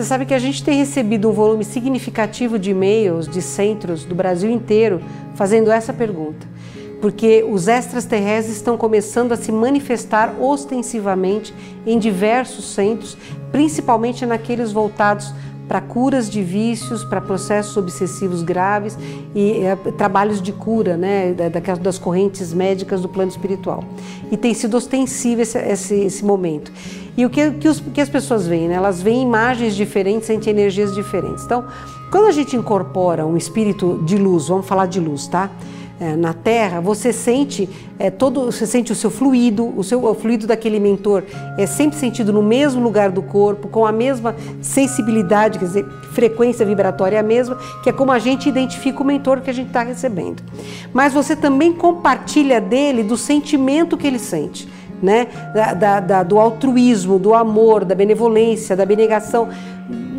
Você sabe que a gente tem recebido um volume significativo de e-mails de centros do Brasil inteiro fazendo essa pergunta. Porque os extraterrestres estão começando a se manifestar ostensivamente em diversos centros, principalmente naqueles voltados para curas de vícios, para processos obsessivos graves e é, trabalhos de cura né, da, das correntes médicas do plano espiritual. E tem sido ostensivo esse, esse, esse momento. E o que, que, os, que as pessoas veem? Né? Elas veem imagens diferentes, sentem energias diferentes. Então, quando a gente incorpora um espírito de luz, vamos falar de luz, tá? É, na Terra, você sente é, todo, você sente o seu fluido, o seu o fluido daquele mentor é sempre sentido no mesmo lugar do corpo, com a mesma sensibilidade, quer dizer, frequência vibratória é a mesma, que é como a gente identifica o mentor que a gente está recebendo. Mas você também compartilha dele do sentimento que ele sente. Né? Da, da, da, do altruísmo, do amor, da benevolência, da abnegação,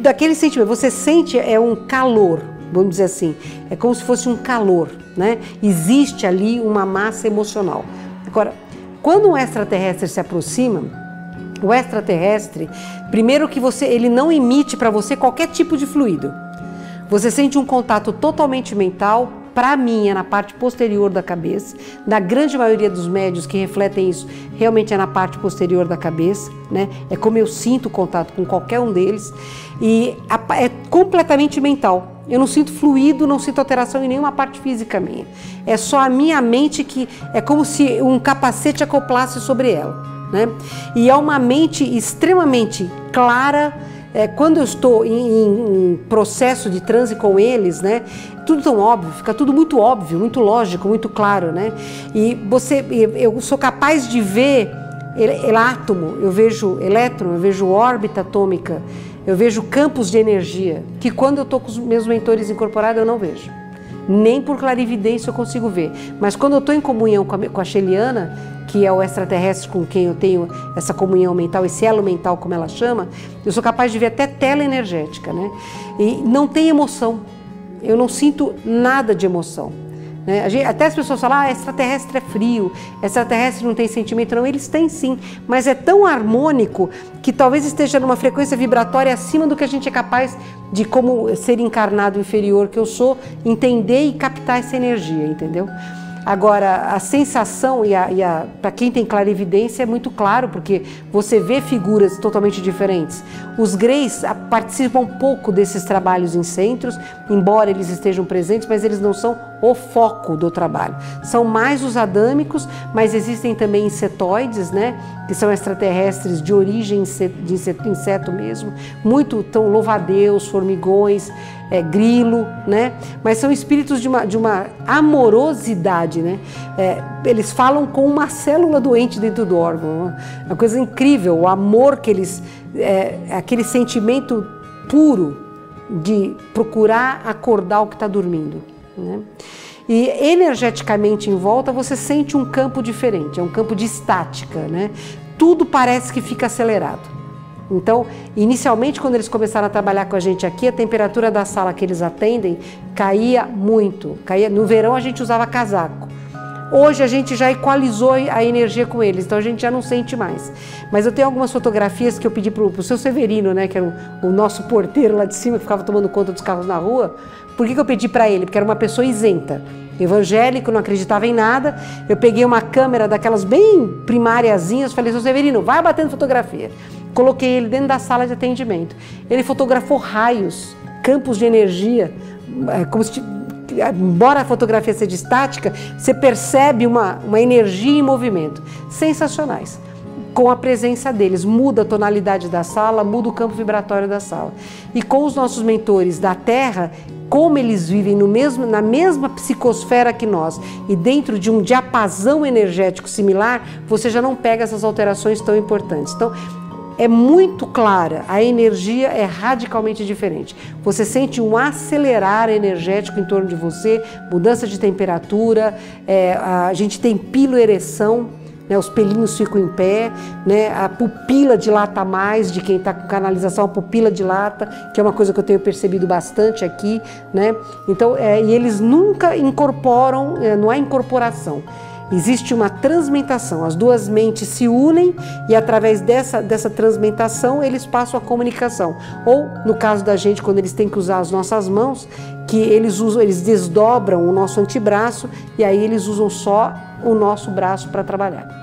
daquele sentimento. Você sente é um calor, vamos dizer assim, é como se fosse um calor, né? Existe ali uma massa emocional. Agora, quando um extraterrestre se aproxima, o extraterrestre, primeiro que você, ele não emite para você qualquer tipo de fluido. Você sente um contato totalmente mental, para mim é na parte posterior da cabeça. Na grande maioria dos médios que refletem isso, realmente é na parte posterior da cabeça, né? É como eu sinto contato com qualquer um deles e é completamente mental. Eu não sinto fluido, não sinto alteração em nenhuma parte física minha. É só a minha mente que é como se um capacete acoplasse sobre ela, né? E é uma mente extremamente clara, é, quando eu estou em, em, processo de transe com eles, né, tudo tão óbvio, fica tudo muito óbvio, muito lógico, muito claro, né? E você, eu sou capaz de ver el, átomo, eu vejo elétron, eu vejo órbita atômica, eu vejo campos de energia que quando eu estou com os meus mentores incorporados eu não vejo. Nem por clarividência eu consigo ver. Mas quando eu estou em comunhão com a, com a Sheliana, que é o extraterrestre com quem eu tenho essa comunhão mental, esse elo mental, como ela chama, eu sou capaz de ver até tela energética, né? E não tem emoção. Eu não sinto nada de emoção. Né? Gente, até as pessoas falam, ah, extraterrestre é frio, extraterrestre não tem sentimento. Não, eles têm sim, mas é tão harmônico que talvez esteja numa frequência vibratória acima do que a gente é capaz de, como ser encarnado inferior que eu sou, entender e captar essa energia, entendeu? Agora, a sensação, e, a, e a, para quem tem clarividência, é muito claro, porque você vê figuras totalmente diferentes. Os Greys participam pouco desses trabalhos em centros, embora eles estejam presentes, mas eles não são o foco do trabalho. São mais os adâmicos, mas existem também insetoides, né? Que são extraterrestres de origem de inseto mesmo, muito tão louvadeus, formigões, é, grilo, né? Mas são espíritos de uma, de uma amorosidade, né? É, eles falam com uma célula doente dentro do órgão. É uma coisa incrível, o amor que eles, é, aquele sentimento puro de procurar acordar o que está dormindo. Né? E energeticamente em volta você sente um campo diferente, é um campo de estática, né? Tudo parece que fica acelerado. Então, inicialmente, quando eles começaram a trabalhar com a gente aqui, a temperatura da sala que eles atendem caía muito. Caía, no verão a gente usava casaco. Hoje a gente já equalizou a energia com eles, então a gente já não sente mais. Mas eu tenho algumas fotografias que eu pedi para o seu Severino, né, que era o, o, nosso porteiro lá de cima, que ficava tomando conta dos carros na rua. Por que, que eu pedi para ele? Porque era uma pessoa isenta, evangélico, não acreditava em nada. Eu peguei uma câmera daquelas bem primáriazinhas, falei, seu Severino, vai batendo fotografia. Coloquei ele dentro da sala de atendimento. Ele fotografou raios, campos de energia, é, como se embora a fotografia seja estática, você percebe uma, uma energia em movimento. Sensacionais. Com a presença deles, muda a tonalidade da sala, muda o campo vibratório da sala. E com os nossos mentores da Terra, como eles vivem no mesmo, na mesma psicosfera que nós e dentro de um diapasão energético similar, você já não pega essas alterações tão importantes. Então, é muito clara, a energia é radicalmente diferente. Você sente um acelerar energético em torno de você, mudança de temperatura, é, a gente tem piloereção, né, os pelinhos ficam em pé, né, a pupila dilata mais de quem está com canalização, a pupila dilata, que é uma coisa que eu tenho percebido bastante aqui. Né? Então, é, e eles nunca incorporam, é, não há incorporação Existe uma transmentação, as duas mentes se unem e através dessa, dessa transmentação eles passam a comunicação. Ou, no caso da gente, quando eles têm que usar as nossas mãos, que eles usam, eles desdobram o nosso antebraço e aí eles usam só o nosso braço para trabalhar.